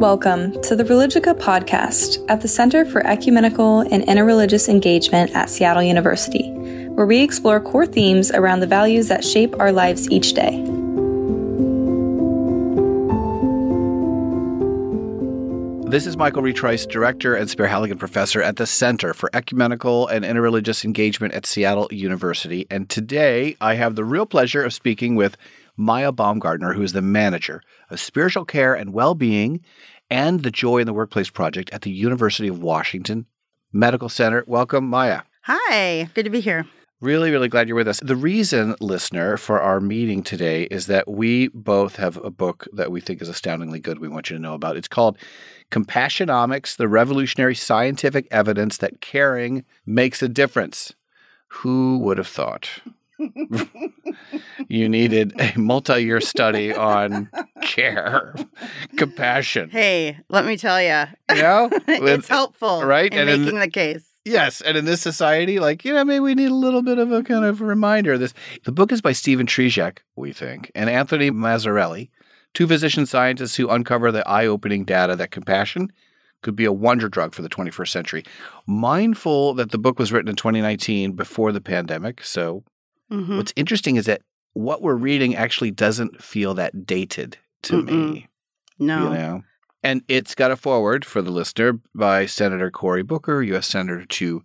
Welcome to the Religica podcast at the Center for Ecumenical and Interreligious Engagement at Seattle University, where we explore core themes around the values that shape our lives each day. This is Michael Reid Trice, Director and Spehar-Halligan Professor at the Center for Ecumenical and Interreligious Engagement at Seattle University. And today I have the real pleasure of speaking with Mia Baumgartner, who is the manager of spiritual care and well being and the Joy in the Workplace Project at the University of Washington Medical Center. Welcome, Mia. Hi, good to be here. Really, really glad you're with us. The reason, listener, for our meeting today is that we both have a book that we think is astoundingly good we want you to know about. It's called Compassionomics The Revolutionary Scientific Evidence That Caring Makes a Difference. Who would have thought? You needed a multi year study on care, compassion. Hey, let me tell you, You know? it's helpful, right? In And in making the case. Yes, and in this society, like you know, maybe we need a little bit of a kind of reminder. of This the book is by Stephen Trzeciak, we think, and Anthony Mazzarelli, two physician scientists who uncover the eye-opening data that compassion could be a wonder drug for the 21st century. Mindful that the book was written in 2019 before the pandemic, so Mhm. what's interesting is that what we're reading actually doesn't feel that dated to me Mm-mm. No. you know. And it's got a forward for the listener by Senator Cory Booker, U.S. Senator to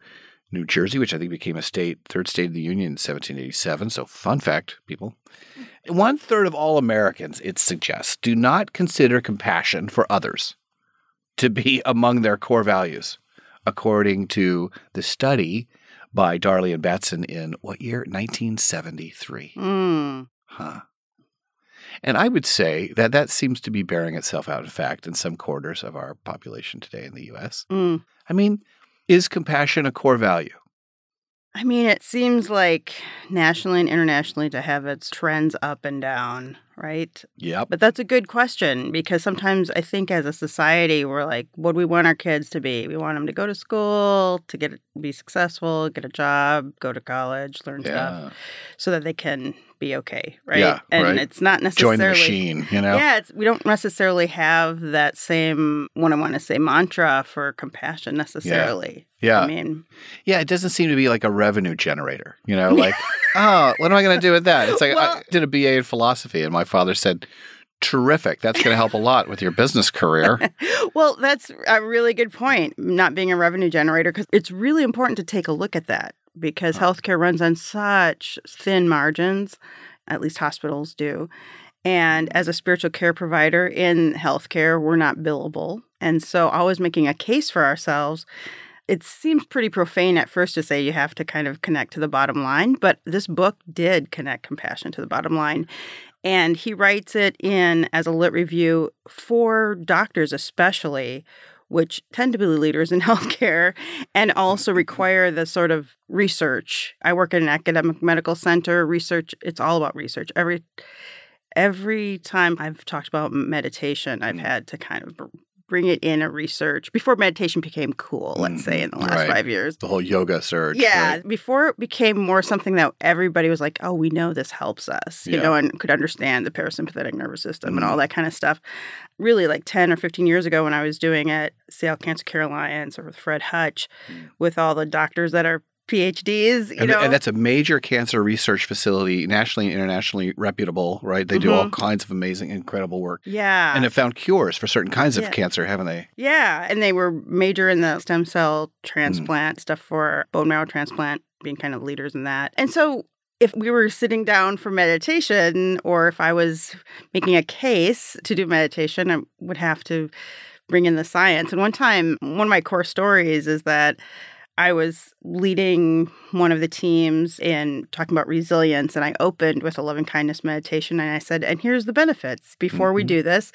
New Jersey, which I think became a state, third state of the Union in 1787. So, fun fact, people. One third of all Americans, it suggests, do not consider compassion for others to be among their core values, according to the study by Darley and Batson in what year? 1973. Mm. Huh. And I would say that that seems to be bearing itself out, in fact, in some quarters of our population today in the U.S. Mm. I mean, is compassion a core value? I mean, it seems like nationally and internationally to have its trends up and down, right? Yep. But that's a good question because sometimes I think as a society, we're like, what do we want our kids to be? We want them to go to school, to get be successful, get a job, go to college, learn stuff, so that they can be okay, right? Yeah, and right. it's not necessarily Join the machine, you know? Yeah, it's, we don't necessarily have that same what I want to say mantra for compassion necessarily. Yeah. I mean, Yeah, it doesn't seem to be like a revenue generator, you know? Like, oh, what am I going to do with that? It's like, Well- I did a BA in philosophy, and my father said, terrific. That's going to help a lot with your business career. well, that's a really good point. Not being a revenue generator because it's really important to take a look at that because healthcare runs on such thin margins, at least hospitals do. And mm-hmm. as a spiritual care provider in healthcare, we're not billable. And so, always making a case for ourselves. It seems pretty profane at first to say you have to kind of connect to the bottom line, but this book did connect compassion to the bottom line. And he writes it in as a lit review for doctors, especially, which tend to be leaders in healthcare and also require the sort of research. I work at an academic medical center. Research, it's all about research. Every every time I've talked about meditation, I've Mm. had to kind of bring it in a research before meditation became cool, let's say in the last Right. five years. The whole yoga surge. Yeah, right? before it became more something that everybody was like, "Oh, we know this helps us," you Yeah. know, and could understand the parasympathetic nervous system Mhm. and all that kind of stuff. Really, like ten or fifteen years ago, when I was doing at Seattle Cancer Care Alliance or with Fred Hutch, Mm. with all the doctors that are PhDs, you and, know, and that's a major cancer research facility, nationally and internationally reputable, right? They do all Mhm. kinds of amazing, incredible work. yeah, And have found cures for certain kinds Yeah. of cancer, haven't they? Yeah, and they were major in the stem cell transplant stuff for bone marrow transplant, being kind of leaders in that. And so if we were sitting down for meditation or if I was making a case to do meditation, I would have to bring in the science. And one time, one of my core stories is that I was leading one of the teams in talking about resilience, and I opened with a loving kindness meditation. And I said, And here's the benefits before we Mhm. do this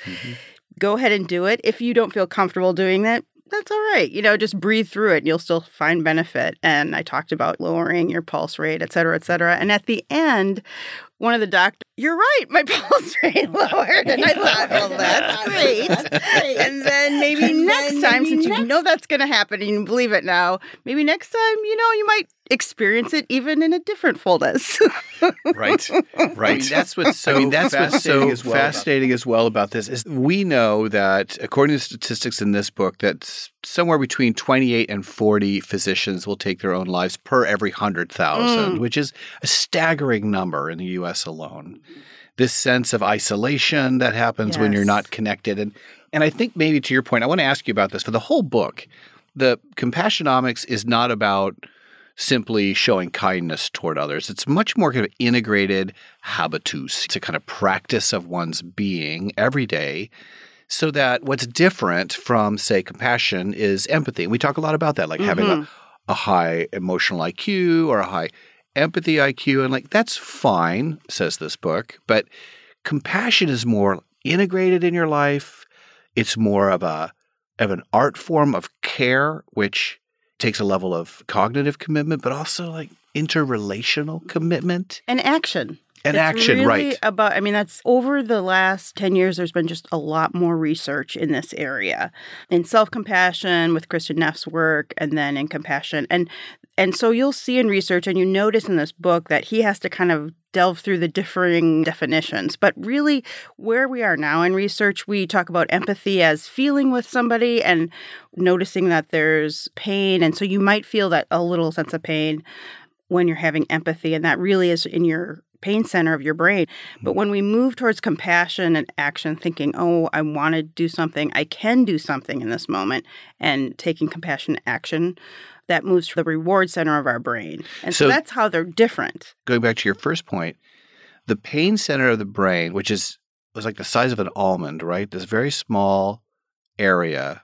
go ahead and do it. If you don't feel comfortable doing that, that's all right. You know, just breathe through it and you'll still find benefit. And I talked about lowering your pulse rate, et cetera, et cetera. And at the end, one of the doctors, you're right, my pulse rate lowered. And I thought, well, that's great. And then maybe And next then time, maybe since you know that's going to happen and you believe it now, maybe next time, you know, you might experience it even in a different fullness. right, right. I mean, that's what's so I mean, that's what's so fascinating as well about fascinating as well about this is we know that according to statistics in this book, that somewhere between 28 and 40 physicians will take their own lives per every 100,000, Mm. which is a staggering number in the US alone. This sense of isolation that happens when you're not connected. And, and I think maybe to your point, I want to ask you about this for the whole book. The Compassionomics is not about simply showing kindness toward others. It's much more kind of integrated habitus. It's a kind of practice of one's being every day. So that what's different from, say, compassion is empathy. And we talk a lot about that, like having a, mm-hmm. a high emotional IQ or a high empathy IQ. And like, that's fine, says this book. But compassion is more integrated in your life. It's more of a of an art form of care, which takes a level of cognitive commitment, but also like interrelational commitment and action. and It's action, really right? About, I mean, that's over the last 10 years, there's been just a lot more research in this area in self compassion with Kristin Neff's work and then in compassion. And and so you'll see in research, and you notice in this book that he has to kind of delve through the differing definitions. But really, where we are now in research, we talk about empathy as feeling with somebody and noticing that there's pain. And so you might feel that a little sense of pain when you're having empathy, and that really is in your pain center of your brain. But when we move towards compassion and action, thinking, oh, I want to do something, I can do something in this moment, and taking compassion action, that moves to the reward center of our brain. And so, So- that's how they're different. Going back to your first point, the pain center of the brain, which is was like the size of an almond, right? This very small area.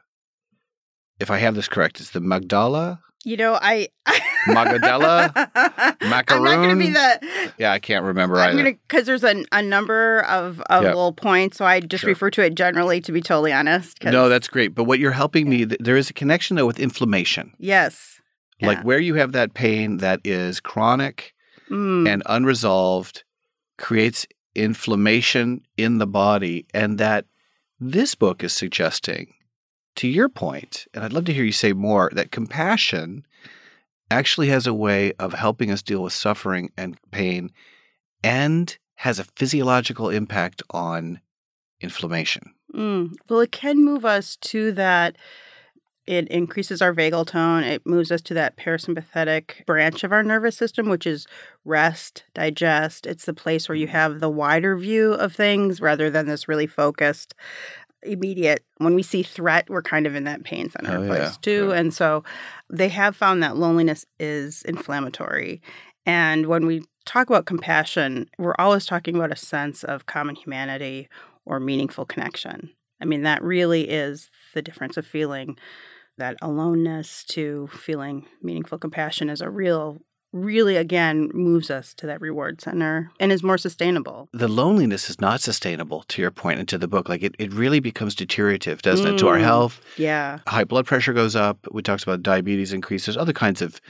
If I have this correct, it's the Magdala. You know, I. Magadella? I'm not going to be Macaroon? the. Yeah, I can't remember I'm either. gonna because there's a, a number of, of Yeah. little points, so I just Sure. refer to it generally to be totally honest. 'cause- No, that's great. But what you're helping me, there is a connection though with inflammation. yes, Like Yeah. where you have that pain that is chronic Mm. and unresolved creates inflammation in the body. And that this book is suggesting, to your point, and I'd love to hear you say more, that compassion actually has a way of helping us deal with suffering and pain and has a physiological impact on inflammation. Mm. Well, it can move us to that. It increases our vagal tone. It moves us to that parasympathetic branch of our nervous system, which is rest, digest. It's the place where you have the wider view of things rather than this really focused, immediate. When we see threat, we're kind of in that pain center Oh, yeah. place too. Right. And so they have found that loneliness is inflammatory. And when we talk about compassion, we're always talking about a sense of common humanity or meaningful connection. I mean, that really is the difference of feeling that aloneness to feeling meaningful compassion is a real, really, again, moves us to that reward center and is more sustainable. the loneliness is not sustainable to your point into the book like it, it really becomes deteriorative doesn't it to our Mm. health Yeah. high blood pressure goes up we talked about diabetes increases other kinds of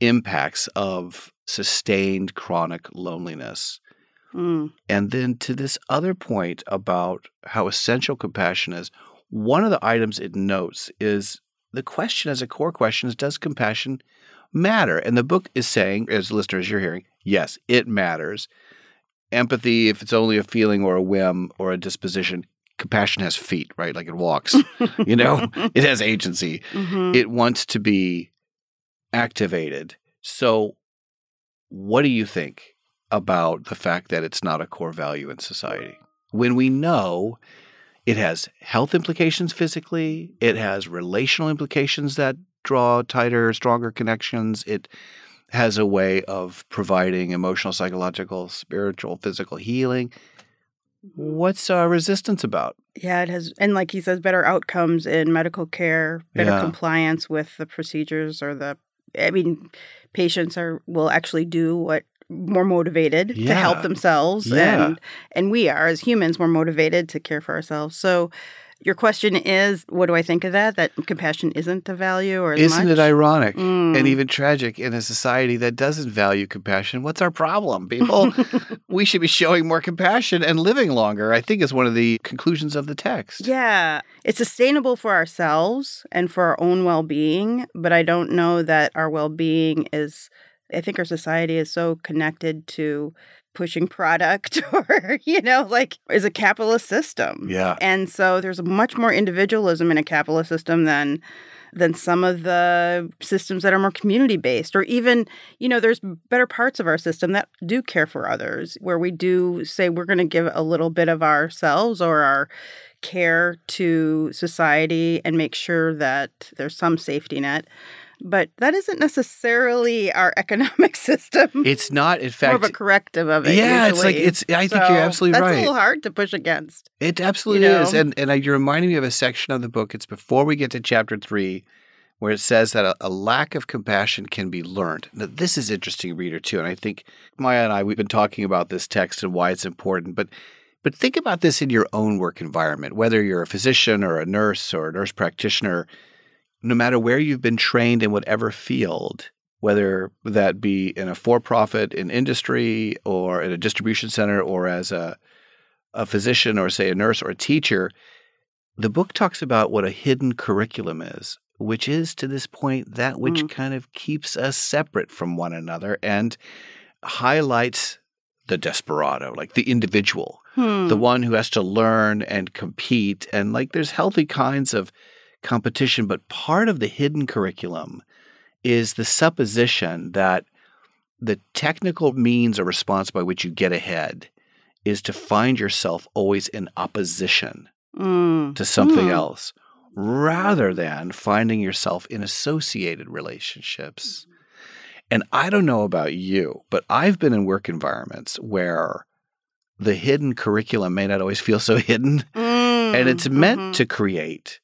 impacts of sustained chronic loneliness Mm. and then to this other point about how essential compassion is one of the items it notes is the question as a core question is does compassion matter. And the book is saying as listeners you're hearing yes it matters. Empathy if it's only a feeling or a whim or a disposition compassion has feet right? Like it walks you know? It has agency. Mhm. it wants to be activated. So what do you think about the fact that it's not a core value in society? When we know it has health implications physically it has relational implications that draw tighter stronger connections it has a way of providing emotional psychological spiritual physical healing what's uh, resistance about Yeah, it has, and like he says, better outcomes in medical care, better Yeah. compliance with the procedures or the. I mean, patients are will actually do what more motivated to help themselves, Yeah. and and we are as humans more motivated to care for ourselves. So, your question is, what do I think of that? That compassion isn't a value, or isn't much? it ironic Mm. and even tragic in a society that doesn't value compassion. What's our problem, people? we should be showing more compassion and living longer, I think is one of the conclusions of the text. Yeah, it's sustainable for ourselves and for our own well being, but I don't know that our well being is I think our society is so connected to pushing product or, you know, like is a capitalist system. Yeah. And so there's much more individualism in a capitalist system than than some of the systems that are more community based or even you know there's better parts of our system that do care for others where we do say we're going to give a little bit of ourselves or our care to society and make sure that there's some safety net but that isn't necessarily our economic system. It's not, in fact, more of a corrective of it. Yeah, usually. it's like it's. I think So you're absolutely that's right. That's a little hard to push against. It absolutely you is, and and I, you're reminding me of a section of the book. It's before we get to chapter three, where it says that a, a lack of compassion can be learned. Now, this is interesting, reader, too, and I think Mia and I we've been talking about this text and why it's important, but. But think about this in your own work environment, whether you're a physician or a nurse or a nurse practitioner, no matter where you've been trained in whatever field, whether that be in a for profit in industry or in a distribution center or as a, a physician or, say, a nurse or a teacher, the book talks about what a hidden curriculum is, which is to this point that which Mm. kind of keeps us separate from one another and highlights the desperado, like the individual Hmm. the one who has to learn and compete. And like there's healthy kinds of competition, but part of the hidden curriculum is the supposition that the technical means or response by which you get ahead is to find yourself always in opposition Mm. to something Hmm. else rather than finding yourself in associated relationships. And I don't know about you, but I've been in work environments where the hidden curriculum may not always feel so hidden. And it's Mm, meant mhm. to create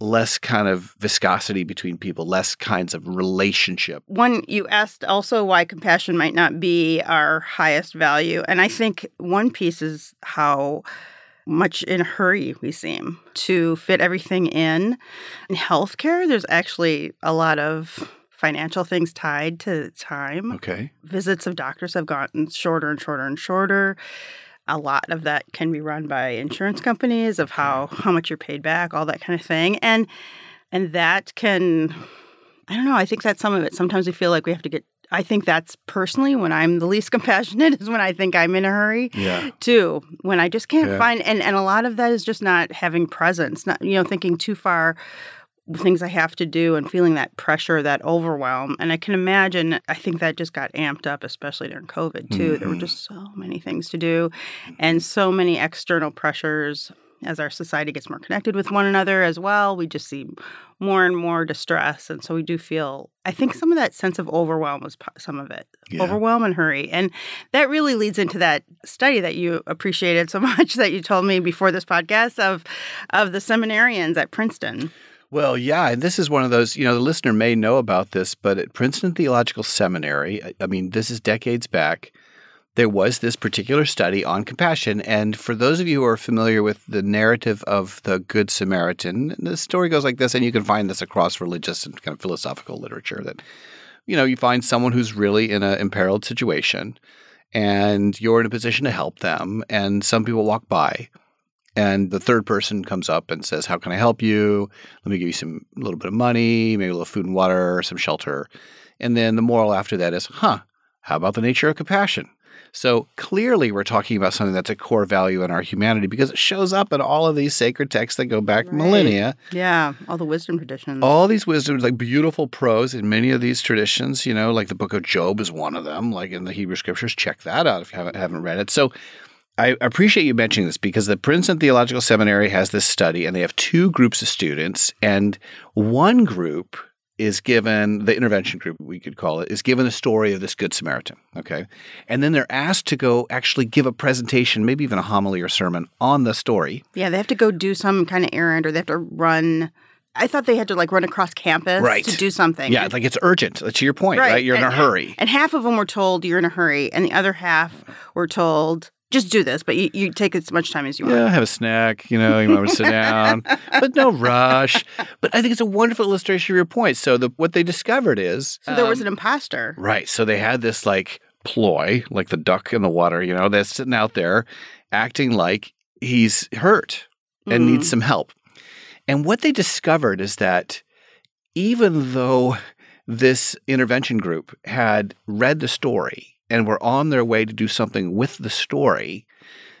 less kind of viscosity between people, less kinds of relationship. One, you asked also why compassion might not be our highest value. And I think one piece is how much in a hurry we seem to fit everything in. In healthcare, there's actually a lot of financial things tied to time. Okay. Visits of doctors have gotten shorter and shorter and shorter. A lot of that can be run by insurance companies of how how much you're paid back, all that kind of thing. And and that can I don't know, I think that's some of it. Sometimes we feel like we have to get I think that's personally when I'm the least compassionate is when I think I'm in a hurry Yeah. too when i just can't Yeah. find and and a lot of that is just not having presence not you know thinking too far things i have to do and feeling that pressure that overwhelm and i can imagine i think that just got amped up especially during covid too there were Mhm. just so many things to do and so many external pressures as our society gets more connected with one another as well we just see more and more distress and so we do feel i think some of that sense of overwhelm was some of it Yeah. overwhelm and hurry and that really leads into that study that you appreciated so much that you told me before this podcast of of the seminarians at Princeton. Well, yeah, and this is one of those, you know, the listener may know about this, but at Princeton Theological Seminary, I, I mean, this is decades back, there was this particular study on compassion. And for those of you who are familiar with the narrative of the Good Samaritan, the story goes like this, and you can find this across religious and kind of philosophical literature that, you know, you find someone who's really in an imperiled situation and you're in a position to help them, and some people walk by. And the third person comes up and says, How can I help you? Let me give you some a little bit of money, maybe a little food and water, some shelter. And then the moral after that is, huh, how about the nature of compassion? So clearly we're talking about something that's a core value in our humanity because it shows up in all of these sacred texts that go back Right. millennia. Yeah, all the wisdom traditions. All these wisdoms, like beautiful prose in many of these traditions, you know, like the book of Job is one of them, like in the Hebrew scriptures. Check that out if you haven't, haven't read it. So I appreciate you mentioning this because the Princeton Theological Seminary has this study and they have two groups of students. And one group is given, the intervention group, we could call it, is given the story of this Good Samaritan. Okay. And then they're asked to go actually give a presentation, maybe even a homily or sermon on the story. yeah, they have to go do some kind of errand or they have to run. I thought they had to like run across campus Right. to do something. Yeah, like it's urgent. To your point, right? You're in a hurry. And half of them were told you're in a hurry, and the other half were told just do this, but you, you take as much time as you want. Yeah, have a snack, you know, you want to sit down, but no rush. But I think it's a wonderful illustration of your point. So the what they discovered is So there was um, an imposter. right. So they had this like ploy, like the duck in the water, you know, that's sitting out there acting like he's hurt and Mm. needs some help. And what they discovered is that even though this intervention group had read the story and were on their way to do something with the story,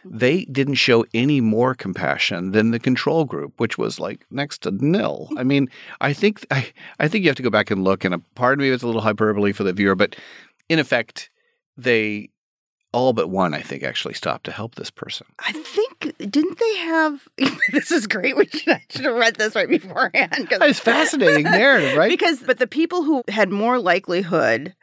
mm-hmm. they didn't show any more compassion than the control group, which was like next to nil. Hmm. I mean, I think I, I think you have to go back and look, and a part of me it's a little hyperbole for the viewer, but in effect, they all but one, I think, actually stopped to help this person. I think didn't they have? this is great. We should, I should have read this right beforehand. It's fascinating narrative, right? Because, but the people who had more likelihood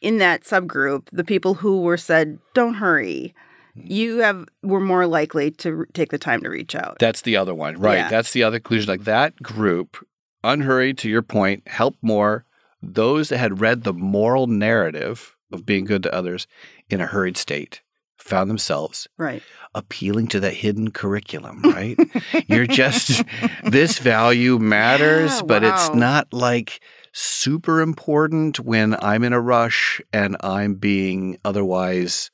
in that subgroup, the people who were said, "Don't hurry," hmm. you have were more likely to take the time to reach out. That's the other one, right? Yeah. That's the other conclusion. Like that group, unhurried to your point, helped more. Those that had read the moral narrative of being good to others in a hurried state found themselves right. appealing to that hidden curriculum, right? You're just, this value matters, Yeah, but it's not like super important when I'm in a rush and I'm being otherwise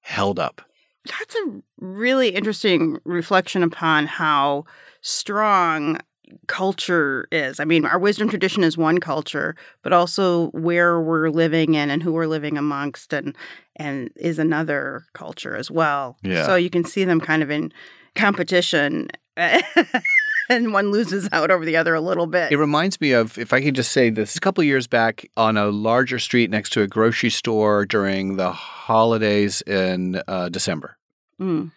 held up. That's a really interesting reflection upon how strong culture is. I mean, our wisdom tradition is one culture, but also where we're living in and who we're living amongst and and is another culture as well. Yeah. So you can see them kind of in competition and one loses out over the other a little bit. It reminds me of, if I could just say this, a couple of years back on a larger street next to a grocery store during the holidays in uh, December, Mm.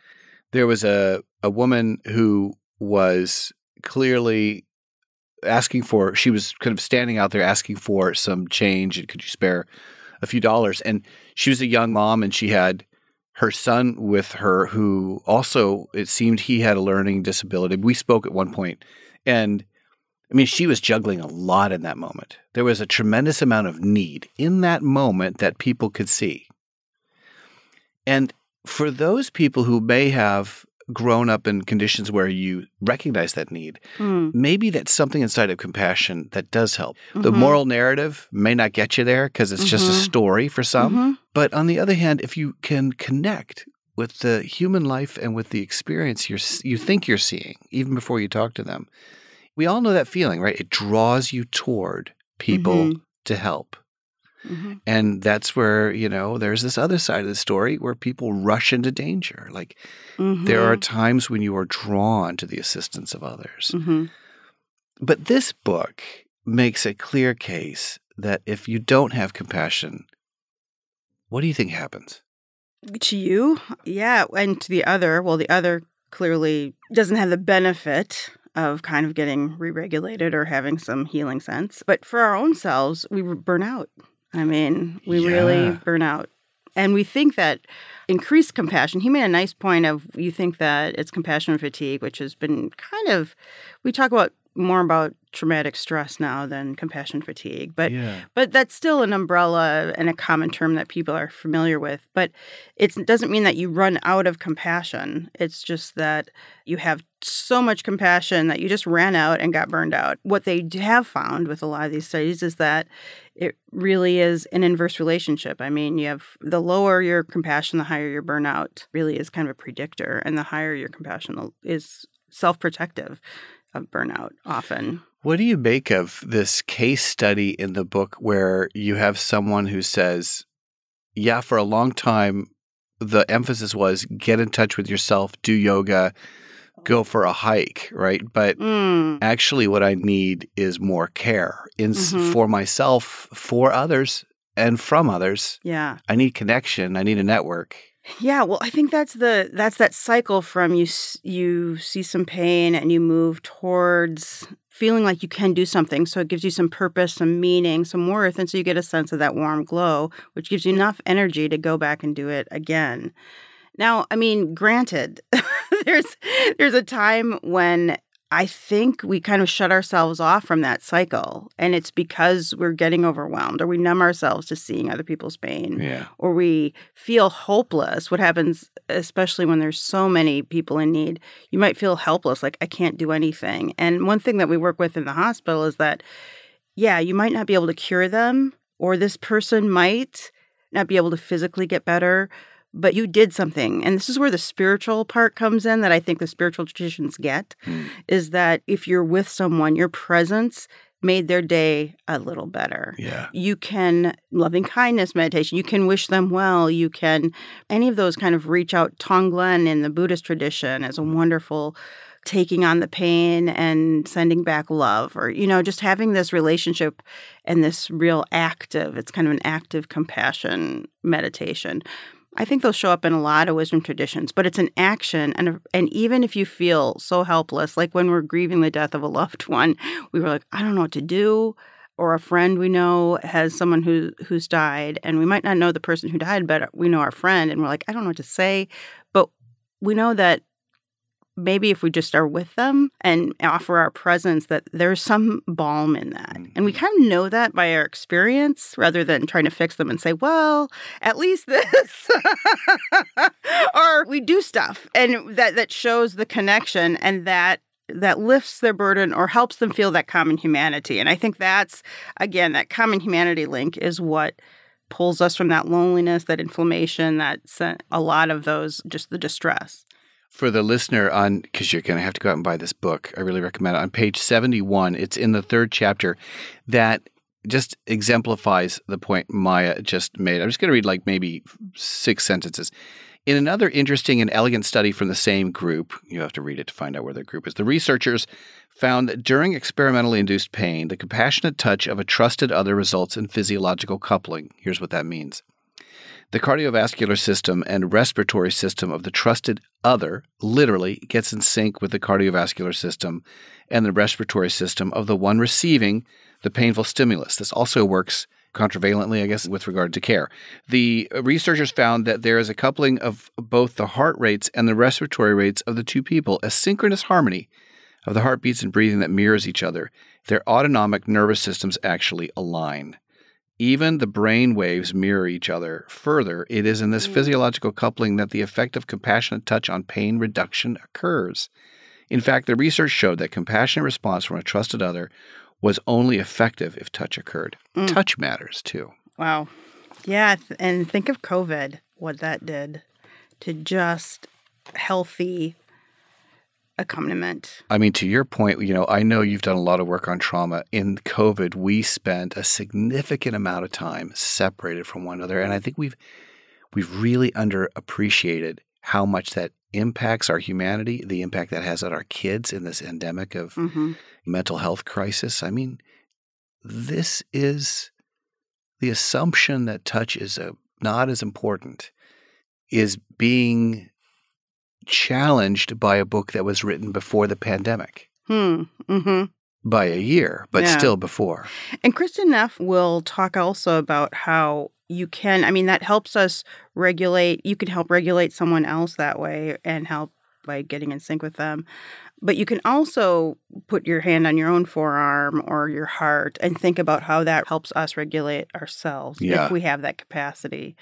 there was a, a woman who was clearly asking for, she was kind of standing out there asking for some change and could you spare a few dollars? And she was a young mom and she had her son with her who also, it seemed he had a learning disability. We spoke at one point and I mean, she was juggling a lot in that moment. There was a tremendous amount of need in that moment that people could see. And for those people who may have grown up in conditions where you recognize that need, Mm. maybe that's something inside of compassion that does help. The Mhm. moral narrative may not get you there because it's just a Mhm. story for some. Mhm. But on the other hand, if you can connect with the human life and with the experience you're, you think you're seeing, even before you talk to them, we all know that feeling, right? It draws you toward people Mhm. to help. Mhm. And that's where, you know, there's this other side of the story where people rush into danger. Like there are Mhm. times when you are drawn to the assistance of others. Mhm. But this book makes a clear case that if you don't have compassion, what do you think happens? To you? Yeah. And to the other, well, the other clearly doesn't have the benefit of kind of getting re regulated or having some healing sense. But for our own selves, we burn out. I mean, we really burn out. And we think that increased compassion, he made a nice point of you think that it's compassion fatigue, which has been kind of, we talk about more about traumatic stress now than compassion fatigue. But yeah. but that's still an umbrella and a common term that people are familiar with. But it doesn't mean that you run out of compassion. It's just that you have so much compassion that you just ran out and got burned out. What they have found with a lot of these studies is that it really is an inverse relationship. I mean, you have the lower your compassion, the higher your burnout, really is kind of a predictor. And the higher your compassion is self protective of burnout often. What do you make of this case study in the book where you have someone who says, Yeah, for a long time, the emphasis was get in touch with yourself, do yoga, go for a hike, right? But Mm. actually, what I need is more care in, Mhm. for myself, for others, and from others. Yeah. I need connection, I need a network. Yeah, well, I think that's the that's that cycle from you you see some pain and you move towards feeling like you can do something. So it gives you some purpose, some meaning, some worth, and so you get a sense of that warm glow, which gives you enough energy to go back and do it again. Now, I mean, granted, there's there's a time when I think we kind of shut ourselves off from that cycle, and it's because we're getting overwhelmed or we numb ourselves to seeing other people's pain Yeah. or we feel hopeless, what happens, especially when there's so many people in need, you might feel helpless, like I can't do anything. And one thing that we work with in the hospital is that, yeah, you might not be able to cure them, or this person might not be able to physically get better, but you did something. And this is where the spiritual part comes in that I think the spiritual traditions get Mm. is that if you're with someone, your presence made their day a little better. Yeah. You can loving kindness meditation. You can wish them well. You can any of those kind of reach out. Tonglen in the Buddhist tradition is a wonderful taking on the pain and sending back love or you know just having this relationship and this real active it's kind of an active compassion meditation I think they'll show up in a lot of wisdom traditions, but it's an action. And, and even if you feel so helpless, like when we're grieving the death of a loved one, we were like, I don't know what to do. Or a friend we know has someone who who's died, and we might not know the person who died, but we know our friend, and we're like, I don't know what to say. But we know that maybe if we just are with them and offer our presence that there's some balm in that. And we mm-hmm. kind of know that by our experience rather than trying to fix them and say well at least this. Or we do stuff and that that shows the connection and that that lifts their burden or helps them feel that common humanity. And i think that's again that common humanity link is what pulls us from that loneliness that inflammation that a lot of those just the distress for the listener on because you're going to have to go out and buy this book. I really recommend it. On page 71, it's in the third chapter that just exemplifies the point Mia just made. I'm just going to read like maybe six sentences. In another interesting and elegant study from the same group, you have to read it to find out where their group is. The researchers found that during experimentally induced pain, the compassionate touch of a trusted other results in physiological coupling. Here's what that means. The cardiovascular system and respiratory system of the trusted other literally gets in sync with the cardiovascular system and the respiratory system of the one receiving the painful stimulus. This also works contravalently, I guess, with regard to care. The researchers found that there is a coupling of both the heart rates and the respiratory rates of the two people, a synchronous harmony of the heartbeats and breathing that mirrors each other. Their autonomic nervous systems actually align even the brain waves mirror each other. Further, it is in this mm. physiological coupling that the effect of compassionate touch on pain reduction occurs. In fact, the research showed that compassionate response from a trusted other was only effective if touch occurred. Mm. Touch matters too. Wow. Yeah. And think of COVID, what that did to just healthy accompaniment. I mean, to your point, you know, I know you've done a lot of work on trauma. In COVID, we spent a significant amount of time separated from one another, and I think we've we've really underappreciated how much that impacts our humanity, the impact that has on our kids in this endemic of mm-hmm. mental health crisis. I mean, this is the assumption that touch is a, not as important is being challenged by a book that was written before the pandemic. Hmm. Mm-hmm. By a year, but yeah. still before. And Kristin Neff will talk also about how you can, I mean, that helps us regulate, you can help regulate someone else that way and help by getting in sync with them. But you can also put your hand on your own forearm or your heart and think about how that helps us regulate ourselves yeah. if we have that capacity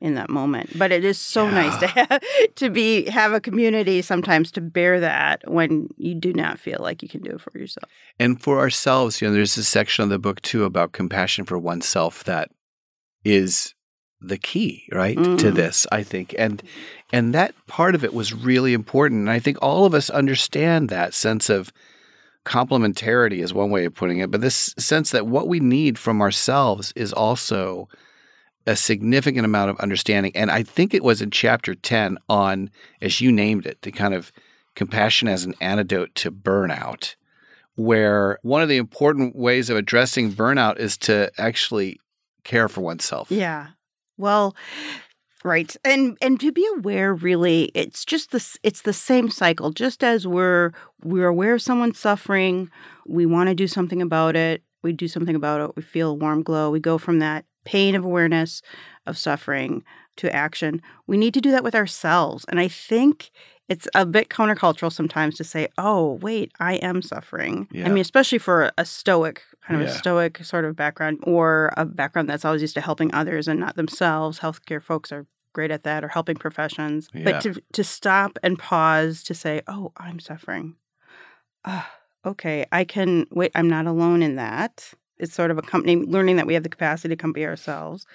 in that moment. But it is so yeah. nice to have to be have a community sometimes to bear that when you do not feel like you can do it for yourself. And for ourselves, you know, there's a section of the book too about compassion for oneself that is the key, right, mm. to this, I think. And and that part of it was really important. And I think all of us understand that sense of complementarity is one way of putting it, but this sense that what we need from ourselves is also a significant amount of understanding. And I think it was in chapter 10 on, as you named it, the kind of compassion as an antidote to burnout, where one of the important ways of addressing burnout is to actually care for oneself. Yeah. Well, right. And and to be aware really it's just this it's the same cycle just as we're we're aware of someone suffering, we want to do something about it, we do something about it, we feel a warm glow, we go from that pain of awareness of suffering to action. We need to do that with ourselves. And I think it's a bit countercultural sometimes to say, oh, wait, I am suffering. Yeah. I mean, especially for a stoic, kind of yeah. a stoic sort of background or a background that's always used to helping others and not themselves. Healthcare folks are great at that or helping professions. Yeah. But to, to stop and pause to say, oh, I'm suffering. Uh, okay, I can wait, I'm not alone in that it's sort of a company learning that we have the capacity to accompany ourselves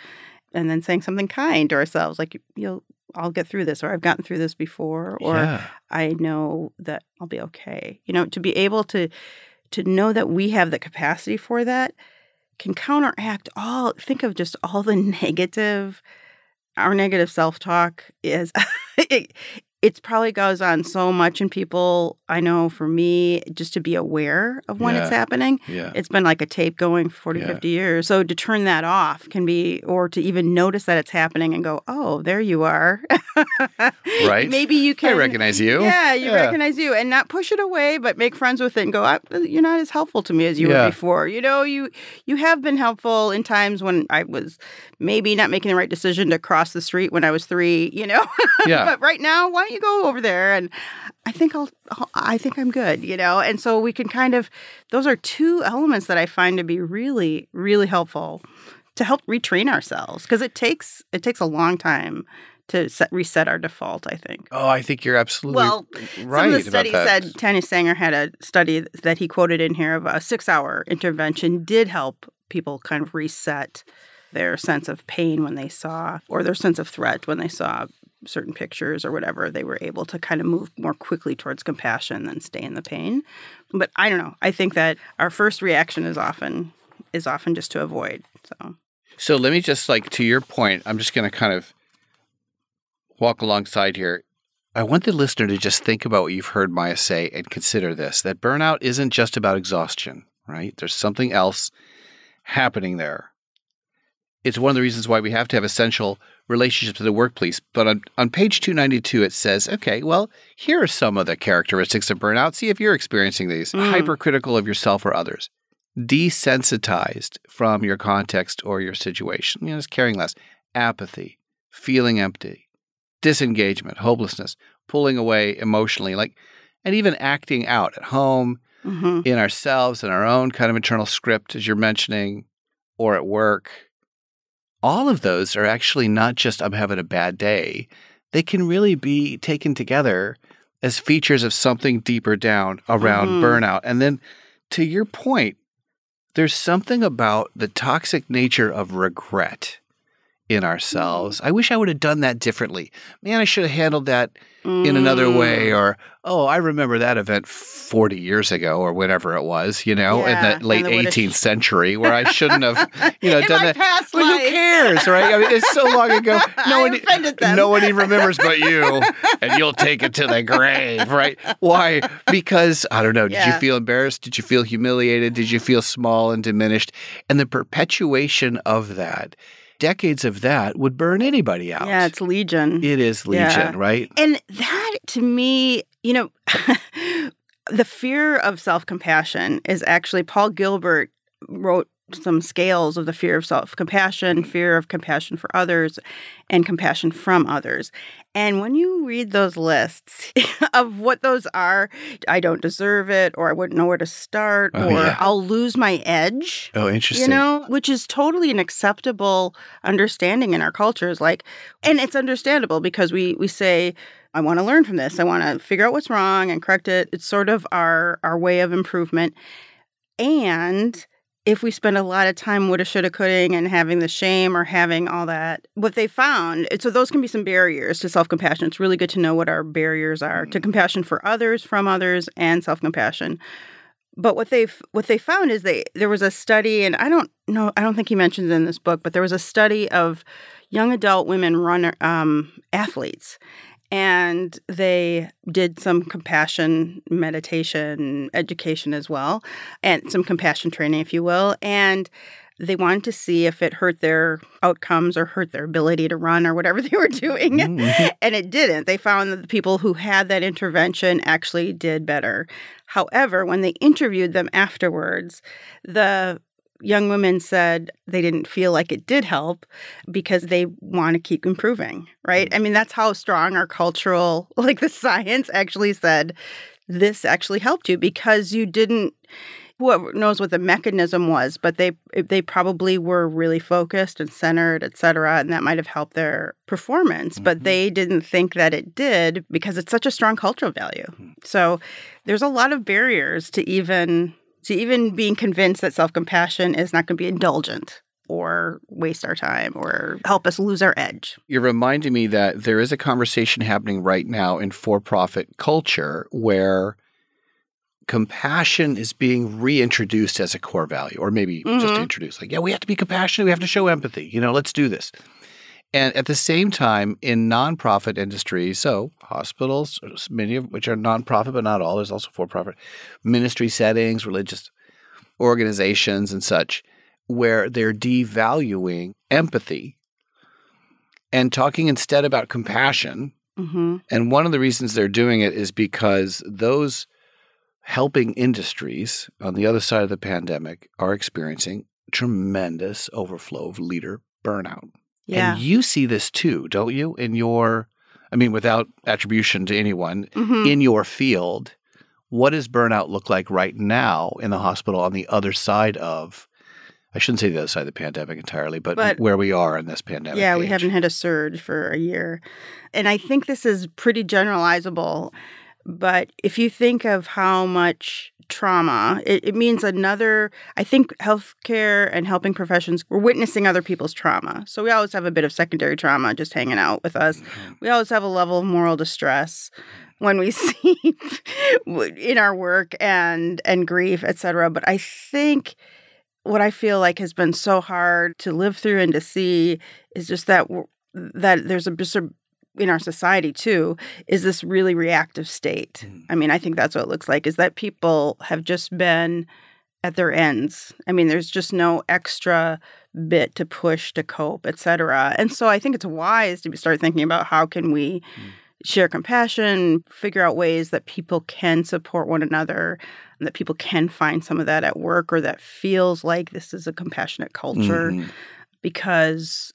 and then saying something kind to ourselves like you'll I'll get through this or I've gotten through this before or yeah. I know that I'll be okay. You know, to be able to to know that we have the capacity for that can counteract all think of just all the negative our negative self-talk is it, it's probably goes on so much in people i know for me just to be aware of when Yeah. it's happening Yeah. it's been like a tape going for 40 Yeah. 50 years so to turn that off can be or to even notice that it's happening and go oh there you are Right. maybe you I can recognize you. yeah, you Yeah. recognize you and not push it away, but make friends with it and go, you're not as helpful to me as you Yeah. were before. You know, you you have been helpful in times when I was maybe not making the right decision to cross the street when I was three, you know? Yeah. but right now, why don't you go over there? And I think I'll, I'll- think I'm good, you know? And so we can kind of, those are two elements that I find to be really, really helpful to help retrain ourselves because it takes, it takes a long time to set, reset our default, I think. Oh, I think you're absolutely Well, right Some of the studies said Tania Singer had a study that he quoted in here of a six hour intervention did help people kind of reset their sense of pain when they saw or their sense of threat when they saw certain pictures or whatever they were able to kind of move more quickly towards compassion than stay in the pain but i don't know i think that our first reaction is often is often just to avoid so So let me just like to your point, I'm just going to kind of walk alongside here. I want the listener to just think about what you've heard Mia say and consider this that burnout isn't just about exhaustion, right? There's something else happening there. It's one of the reasons why we have to have essential relationships in the workplace. But on, on page 292, it says, okay, well, here are some of the characteristics of burnout. See if you're experiencing these Mm. hypercritical of yourself or others desensitized from your context or your situation. You know, just caring less. Apathy, feeling empty, disengagement, hopelessness, pulling away emotionally, like, and even acting out at home, mhm. in ourselves, in our own kind of internal script, as you're mentioning, or at work. All of those are actually not just I'm having a bad day. They can really be taken together as features of something deeper down around Mhm. burnout. And then to your point, there's something about the toxic nature of regret in ourselves. I wish I would have done that differently. Man, I should have handled that in another Mm. way or oh i remember that event 40 years ago or whatever it was you know Yeah, in the late the would've- 18th century where i shouldn't have you know In done that. past but who cares right? I mean it's so long ago. No one offended them. no one even remembers but you and you'll take it to the grave right? Why? Because i don't know did you feel embarrassed? Did you feel humiliated? Did you feel small and diminished? And the perpetuation of that decades of that would burn anybody out yeah it's legion it is legion Yeah. right And that to me, you know, the fear of self compassion is actually Paul Gilbert wrote some scales of the fear of self compassion, fear of compassion for others, and compassion from others. And when you read those lists of what those are, I don't deserve it, or I wouldn't know where to start, Oh, or yeah. I'll lose my edge oh interesting. you know which is totally an acceptable understanding in our cultures like and it's understandable because we we say i want to learn from this. I want to figure out what's wrong and correct it. It's sort of our our way of improvement. And if we spend a lot of time woulda shoulda coulda and having the shame or having all that what they found so those can be some barriers to self-compassion. It's really good to know what our barriers are to compassion for others from others and self-compassion. But what they've what they found is they there was a study and i don't know i don't think he mentions it in this book but there was a study of young adult women runner um, athletes and they did some compassion meditation education as well and some compassion training if you will and they wanted to see if it hurt their outcomes or hurt their ability to run or whatever they were doing Mhm. and it didn't. They found that the people who had that intervention actually did better. However, when they interviewed them afterwards, the young women said they didn't feel like it did help because they want to keep improving, right? I mean, that's how strong our cultural, like the science actually said, this actually helped you because you didn't who knows what the mechanism was, but they they probably were really focused and centered, et cetera, and that might have helped their performance. Mhm. But they didn't think that it did because it's such a strong cultural value. So there's a lot of barriers to even to even being convinced that self compassion is not going to be indulgent or waste our time or help us lose our edge. You're reminding me that there is a conversation happening right now in for profit culture where compassion is being reintroduced as a core value, or maybe mm-hmm. just introduced. Like, yeah, we have to be compassionate. We have to show empathy. You know, let's do this. And at the same time, in nonprofit industries, so hospitals, many of which are nonprofit, but not all, there's also for profit, ministry settings, religious organizations, and such, where they're devaluing empathy and talking instead about compassion. Mm-hmm. And one of the reasons they're doing it is because those helping industries on the other side of the pandemic are experiencing tremendous overflow of leader burnout. Yeah. And you see this too, don't you? In your, I mean, without attribution to anyone, mm-hmm. in your field, what does burnout look like right now in the hospital on the other side of I shouldn't say the other side of the pandemic entirely, but, but where we are in this pandemic. Yeah, age. we haven't had a surge for a year. And I think this is pretty generalizable. But if you think of how much trauma, it, it, means another, I think healthcare and helping professions, we're witnessing other people's trauma. So we always have a bit of secondary trauma just hanging out with us. Mm-hmm. We always have a level of moral distress when we see in our work and and grief, etc. But I think what I feel like has been so hard to live through and to see is just that that there's a just a in our society too is this really reactive state. Mm. I mean, I think that's what it looks like is that people have just been at their ends. I mean, there's just no extra bit to push to cope, etc. And so I think it's wise to start thinking about how can we mm. share compassion, figure out ways that people can support one another, and that people can find some of that at work or that feels like this is a compassionate culture mm. because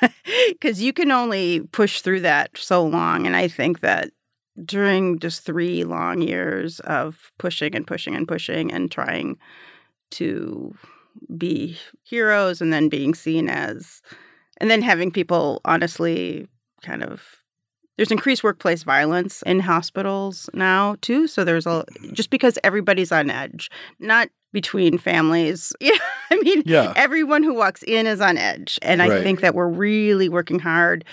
because you can only push through that so long. And I think that during just three long years of pushing and pushing and pushing and trying to be heroes and then being seen as, and then having people honestly kind of there's increased workplace violence in hospitals now too so there's a just because everybody's on edge not between families. Yeah, I mean, yeah. everyone who walks in is on edge. And I right. think that we're really working hard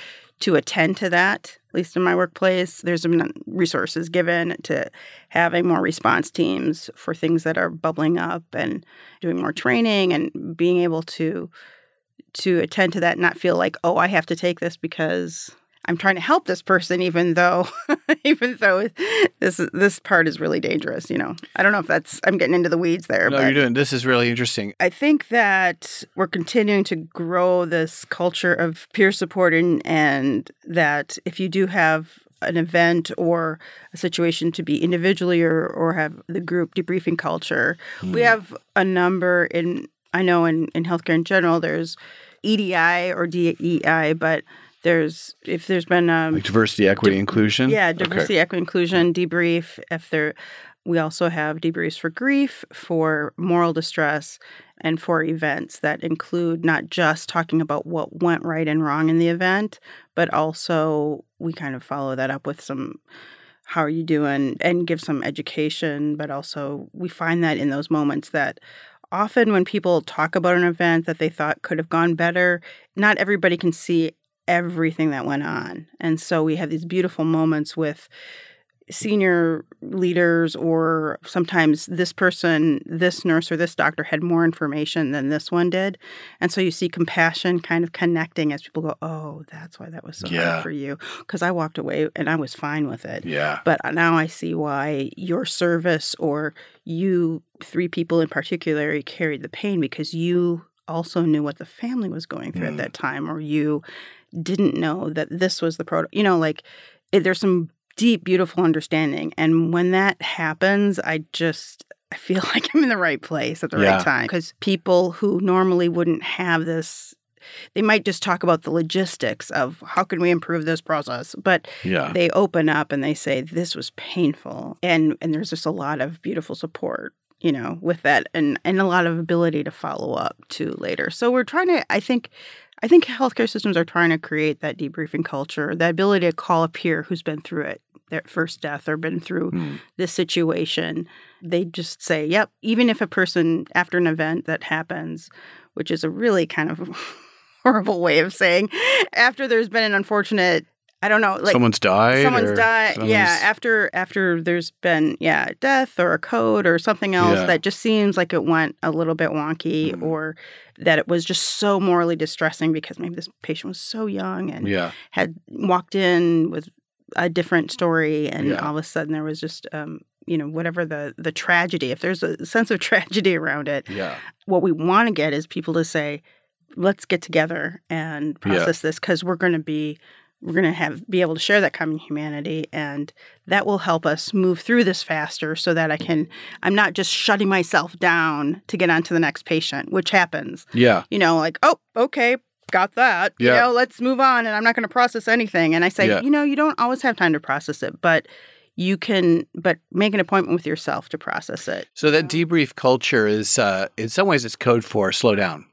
to attend to that, at least in my workplace. There's resources given to having more response teams for things that are bubbling up and doing more training and being able to to attend to that and not feel like, oh, I have to take this because I'm trying to help this person, even though, even though this this part is really dangerous. You know, I don't know if that's I'm getting into the weeds there. No, you're doing. This is really interesting. I think that we're continuing to grow this culture of peer supporting, and that if you do have an event or a situation to be individually or or have the group debriefing culture, mm. we have a number in. I know in in healthcare in general, there's EDI or DEI, but there's if there's been um, like diversity, equity, di- inclusion. Yeah, diversity, okay. equity, inclusion debrief. If there, we also have debriefs for grief, for moral distress, and for events that include not just talking about what went right and wrong in the event, but also we kind of follow that up with some how are you doing and give some education but also we find that in those moments that often when people talk about an event that they thought could have gone better not everybody can see everything that went on. And so we have these beautiful moments with senior leaders or sometimes this person this nurse or this doctor had more information than this one did and so you see compassion kind of connecting as people go oh that's why that was so yeah. hard for you because i walked away and i was fine with it yeah but now i see why your service or you three people in particular carried the pain because you also knew what the family was going through mm. at that time or you didn't know that this was the proto you know like it, there's some deep beautiful understanding and when that happens i just i feel like i'm in the right place at the yeah. right time because people who normally wouldn't have this they might just talk about the logistics of how can we improve this process but yeah. they open up and they say this was painful and and there's just a lot of beautiful support you know with that and and a lot of ability to follow up to later so we're trying to i think I think healthcare systems are trying to create that debriefing culture, that ability to call a peer who's been through it, their first death or been through mm. this situation. They just say, yep, even if a person after an event that happens, which is a really kind of horrible way of saying, after there's been an unfortunate I don't know, like someone's died. someone's died. Yeah, after after there's been yeah death or a code or something else Yeah. that just seems like it went a little bit wonky Mhm. or that it was just so morally distressing because maybe this patient was so young and yeah, had walked in with a different story and Yeah. all of a sudden there was just um you know whatever the the tragedy if there's a sense of tragedy around it yeah, what we want to get is people to say let's get together and Yeah. process this because we're going to be we're going to have be able to share that common humanity and that will help us move through this faster so that i can i'm not just shutting myself down to get on to the next patient which happens yeah, you know like oh okay got that yeah. you know let's move on and i'm not going to process anything and i say Yeah. you know you don't always have time to process it but you can but make an appointment with yourself to process it So that debrief culture is, uh, in some ways, it's code for slow down.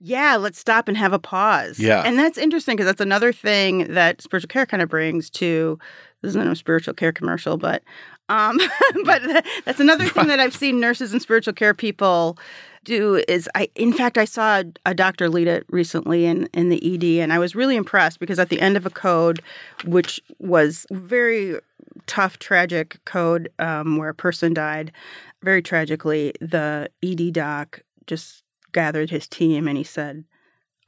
Yeah, let's stop and have a pause. Yeah. And that's interesting because that's another thing that spiritual care kind of brings to this isn't a spiritual care commercial, but um but that's another thing that I've seen nurses and spiritual care people do is I in fact I saw a, a doctor lead it recently in in the ED and I was really impressed because at the end of a code which was very tough tragic code um, where a person died very tragically the ED doc just gathered his team and he said,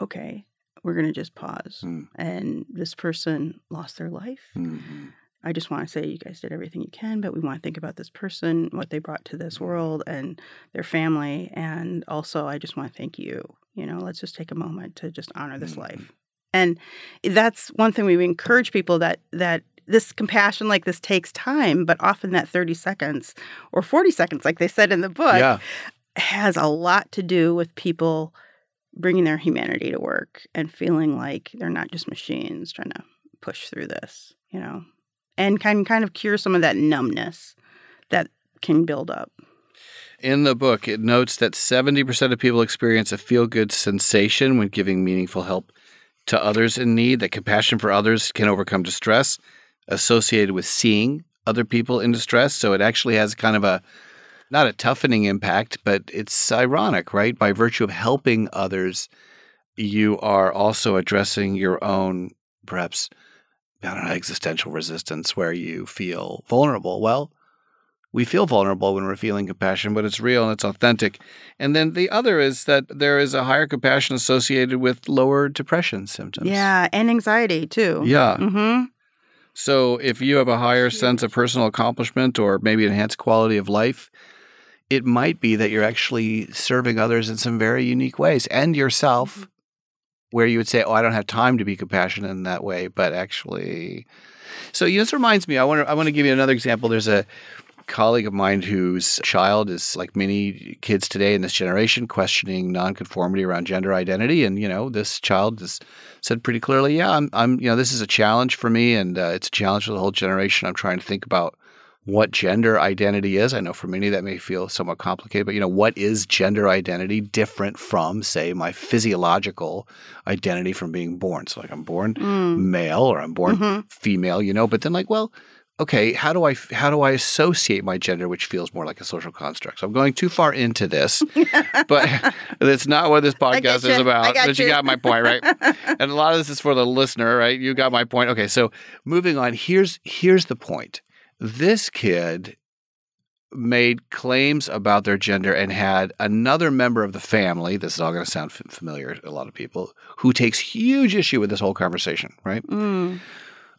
"Okay, we're going to just pause." Mm. And this person lost their life. Mhm. I just want to say you guys did everything you can, but we want to think about this person, what they brought to this world and their family and also I just want to thank you. You know, let's just take a moment to just honor this Mhm. life. And that's one thing we encourage people that that this compassion like this takes time, but often that 30 seconds or 40 seconds like they said in the book yeah, has a lot to do with people bringing their humanity to work and feeling like they're not just machines trying to push through this, you know, and can kind of cure some of that numbness that can build up. In the book, it notes that 70% of people experience a feel good sensation when giving meaningful help to others in need, that compassion for others can overcome distress associated with seeing other people in distress. So it actually has kind of a not a toughening impact, but it's ironic, right? By virtue of helping others, you are also addressing your own, perhaps, I don't know, existential resistance where you feel vulnerable. Well, we feel vulnerable when we're feeling compassion, but it's real and it's authentic. And then the other is that there is a higher compassion associated with lower depression symptoms. Yeah, and anxiety too. Yeah. Mm-hmm. So if you have a higher sense of personal accomplishment or maybe enhanced quality of life, it might be that you're actually serving others in some very unique ways and yourself, where you would say, Oh, I don't have time to be compassionate in that way, but actually. So you know, this reminds me, I want to I want to give you another example. There's a colleague of mine whose child is like many kids today in this generation questioning nonconformity around gender identity and you know this child has said pretty clearly yeah i'm, I'm you know this is a challenge for me and uh, it's a challenge for the whole generation i'm trying to think about what gender identity is. I know for many that may feel somewhat complicated but you know what is gender identity different from say my physiological identity from being born? So like i'm born Mm. male or i'm born Mhm. female you know but then like well okay how do i how do i associate my gender which feels more like a social construct? So i'm going too far into this but that's not what this podcast is about but you you. got my point right? And a lot of this is for the listener right? You got my point. Okay so moving on here's here's the point this kid made claims about their gender and had another member of the family this is all going to sound f- familiar to a lot of people who takes huge issue with this whole conversation right Mm.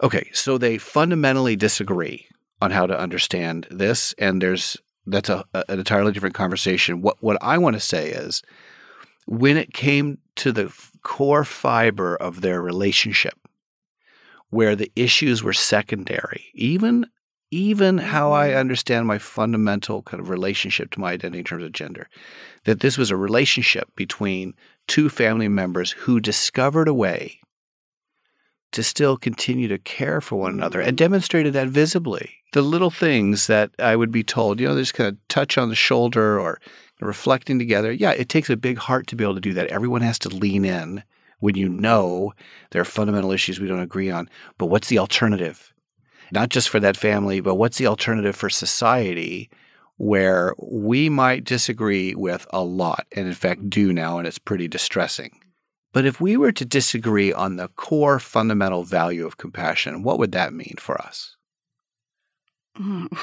Okay, so they fundamentally disagree on how to understand this, and there's that's a, a- an entirely different conversation. What what I want to say is, when it came to the core fiber of their relationship, where the issues were secondary, even even how I Mhm. understand my fundamental kind of relationship to my identity in terms of gender, that this was a relationship between two family members who discovered a way to still continue to care for one another and demonstrated that visibly. The little things that I would be told, you know, just kind of touch on the shoulder or reflecting together. Yeah, it takes a big heart to be able to do that. Everyone has to lean in when you know there are fundamental issues we don't agree on. But what's the alternative? Not just for that family, but what's the alternative for society where we might disagree with a lot and in fact do now and it's pretty distressing. But if we were to disagree on the core fundamental value of compassion, what would that mean for us? Hmm.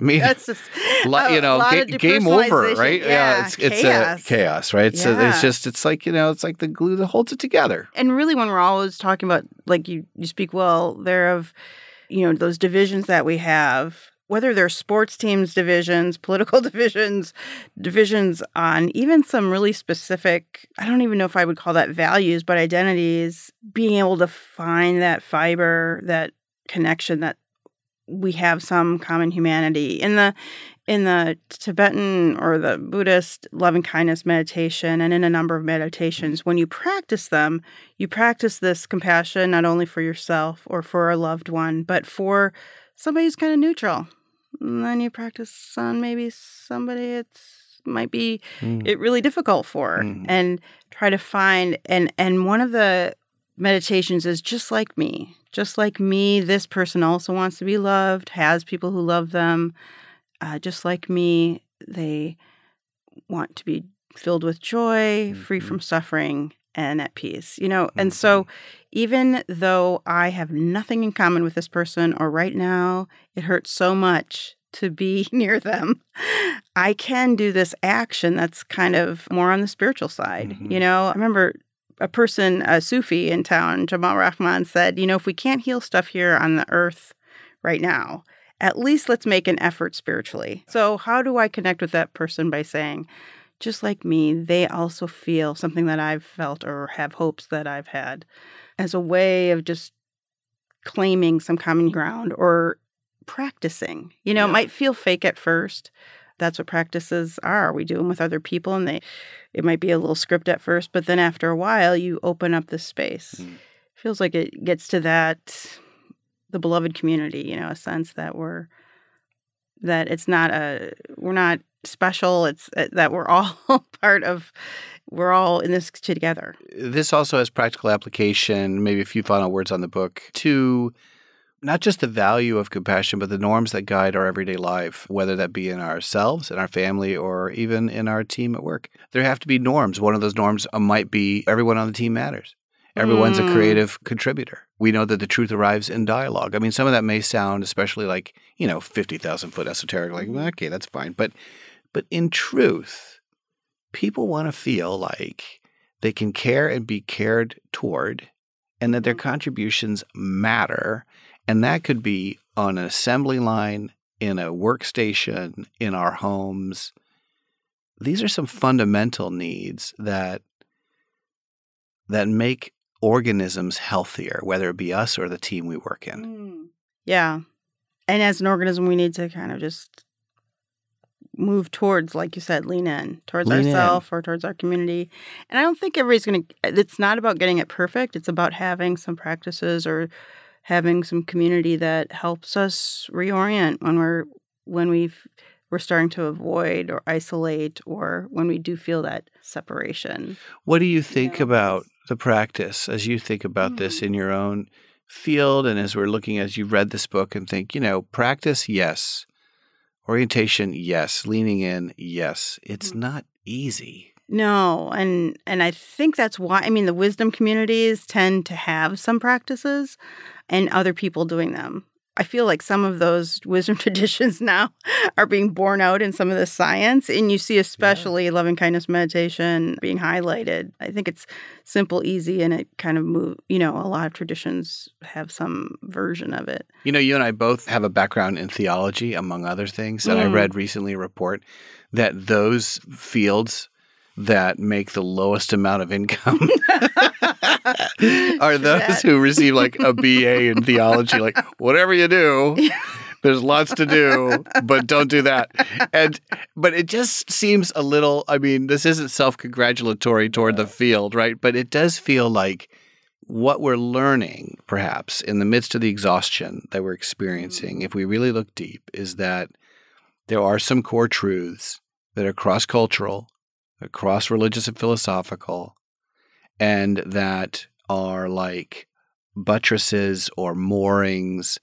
I mean, That's just a oh, you know, ga- game over, right? Yeah, it's it's chaos. a chaos, right? So it's just it's like you know, it's like the glue that holds it together. and really when we're always talking about like you you speak well there of you know those divisions that we have whether they're sports teams divisions political divisions divisions on even some really specific i don't even know if i would call that values but identities being able to find that fiber that connection that we have some common humanity in the in the Tibetan or the Buddhist loving kindness meditation and in a number of meditations, when you practice them, you practice this compassion not only for yourself or for a loved one, but for somebody who's kind of neutral. And then you practice on maybe somebody it's might be Mm. it really difficult for Mhm. and try to find and and one of the meditations is just like me just like me this person also wants to be loved has people who love them uh, just like me they want to be filled with joy free Mhm. from suffering and at peace you know and so even though i have nothing in common with this person or right now it hurts so much to be near them i can do this action that's kind of more on the spiritual side Mhm. you know i remember a person a sufi in town jamal rahman said you know if we can't heal stuff here on the earth right now at least let's make an effort spiritually so how do i connect with that person by saying just like me, they also feel something that I've felt or have hopes that I've had as a way of just claiming some common ground or practicing. You know, it might feel fake at first. That's what practices are. We do them with other people and they it might be a little script at first, but then after a while you open up the space. Mm. Feels like it gets to that the beloved community, you know, a sense that we're that it's not a we're not special it's uh, that we're all part of we're all in this together This also has practical application, maybe a few final words on the book, to not just the value of compassion, but the norms that guide our everyday life, whether that be in ourselves, in our family, or even in our team at work. There have to be norms. One of those norms uh, might be everyone on the team matters. Everyone's a Mm. creative contributor. We know that the truth arrives in dialogue. I mean, some of that may sound, especially like, you know, 50,000 foot esoteric, like, well, okay, that's fine. But, but in truth, people want to feel like they can care and be cared toward and that their contributions matter. And that could be on an assembly line, in a workstation, in our homes. These are some fundamental needs that that make organisms healthier, whether it be us or the team we work in. Mm, yeah and as an organism we need to kind of just move towards like you said lean in towards ourselves or towards our community and i don't think everybody's gonna it's not about getting it perfect it's about having some practices or having some community that helps us reorient when we're when we've we're starting to avoid or isolate or when we do feel that separation What do you think Yeah. about the practice as you think about this Mm. in your own field and as we're looking as you've read this book and think, you know, practice, yes. Orientation, yes. Leaning in, yes. It's Mhm. not easy. No, and and I think that's why I mean the wisdom communities tend to have some practices and other people doing them. I feel like some of those wisdom traditions now are being borne out in some of the science and you see especially loving kindness meditation being highlighted. I think it's simple, easy and it kind of move, you know, a lot of traditions have some version of it. You know, you and I both have a background in theology, among other things. And I Mm. read recently a report that those fields that make the lowest amount of income are those who receive like a BA in theology. Like, whatever you do, there's lots to do, but don't do that. And, but it just seems a little, I mean, this isn't self congratulatory toward the field, right? But it does feel like what we're learning, perhaps, in the midst of the exhaustion that we're experiencing, if we really look deep, is that there are some core truths that are cross cultural, cross religious and philosophical, and that are like buttresses or moorings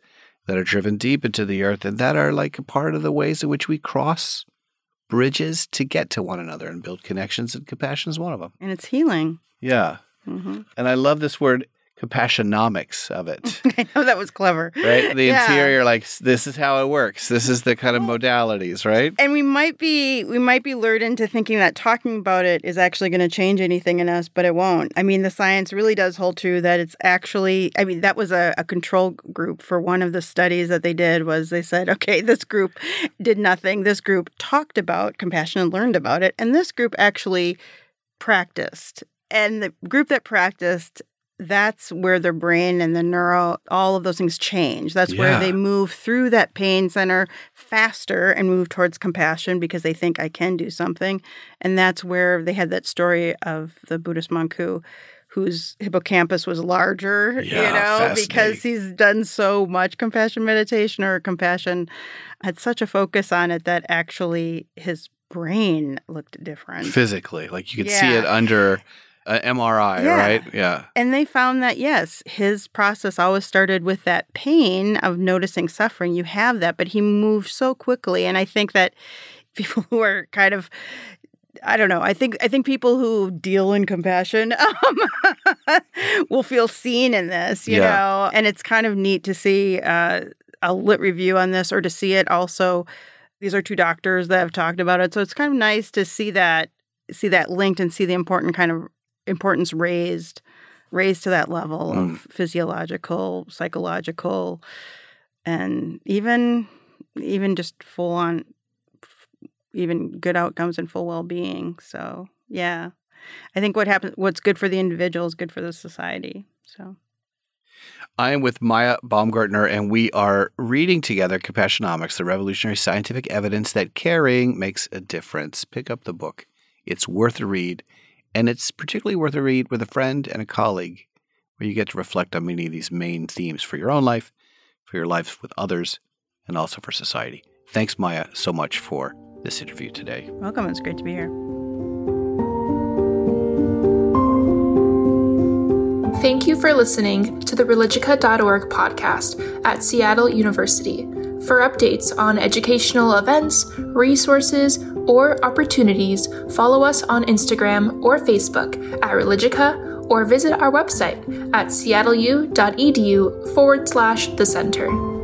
that are driven deep into the earth and that are like a part of the ways in which we cross bridges to get to one another and build connections, and compassion is one of them. And it's healing. Yeah. hmm And I love this word compassionomics of it. I know that was clever. Right? The Yeah. interior, like this is how it works. This is the kind of modalities, right? And we might be we might be lured into thinking that talking about it is actually going to change anything in us, but it won't. I mean, the science really does hold true that it's actually. I mean, that was a, a control group for one of the studies that they did. Was they said, okay, this group did nothing. This group talked about compassion and learned about it, and this group actually practiced. And the group that practiced that's where their brain and the neuro all of those things change. That's where they move through that pain center faster and move towards compassion because they think i can do something. And that's where they had that story of the buddhist monk who whose hippocampus was larger you know because he's done so much compassion meditation or compassion had such a focus on it that actually his brain looked different. Physically, like you could see it under an MRI, Yeah. right? Yeah. And they found that, yes, his process always started with that pain of noticing suffering. You have that, but he moved so quickly. And I think that people who are kind of, I don't know, I think I think people who deal in compassion um, will feel seen in this, you Yeah. know. And it's kind of neat to see uh, a lit review on this or to see it also. These are two doctors that have talked about it. So it's kind of nice to see that see that linked and see the important kind of importance raised raised to that level Mm. of physiological psychological and even even just full on even good outcomes and full well-being so yeah i think what happens what's good for the individual is good for the society so I am with Mia Baumgartner, and we are reading together Compassionomics, the revolutionary scientific evidence that caring makes a difference. Pick up the book. It's worth a read, and it's particularly worth a read with a friend and a colleague, where you get to reflect on many of these main themes for your own life, for your life with others, and also for society. Thanks, Mia, so much for this interview today. welcome it's great to be here Thank you for listening to the Religica.org podcast at Seattle University. For updates on educational events, resources, or opportunities, follow us on Instagram or Facebook at Religica or visit our website at seattleu.edu forward slash the center.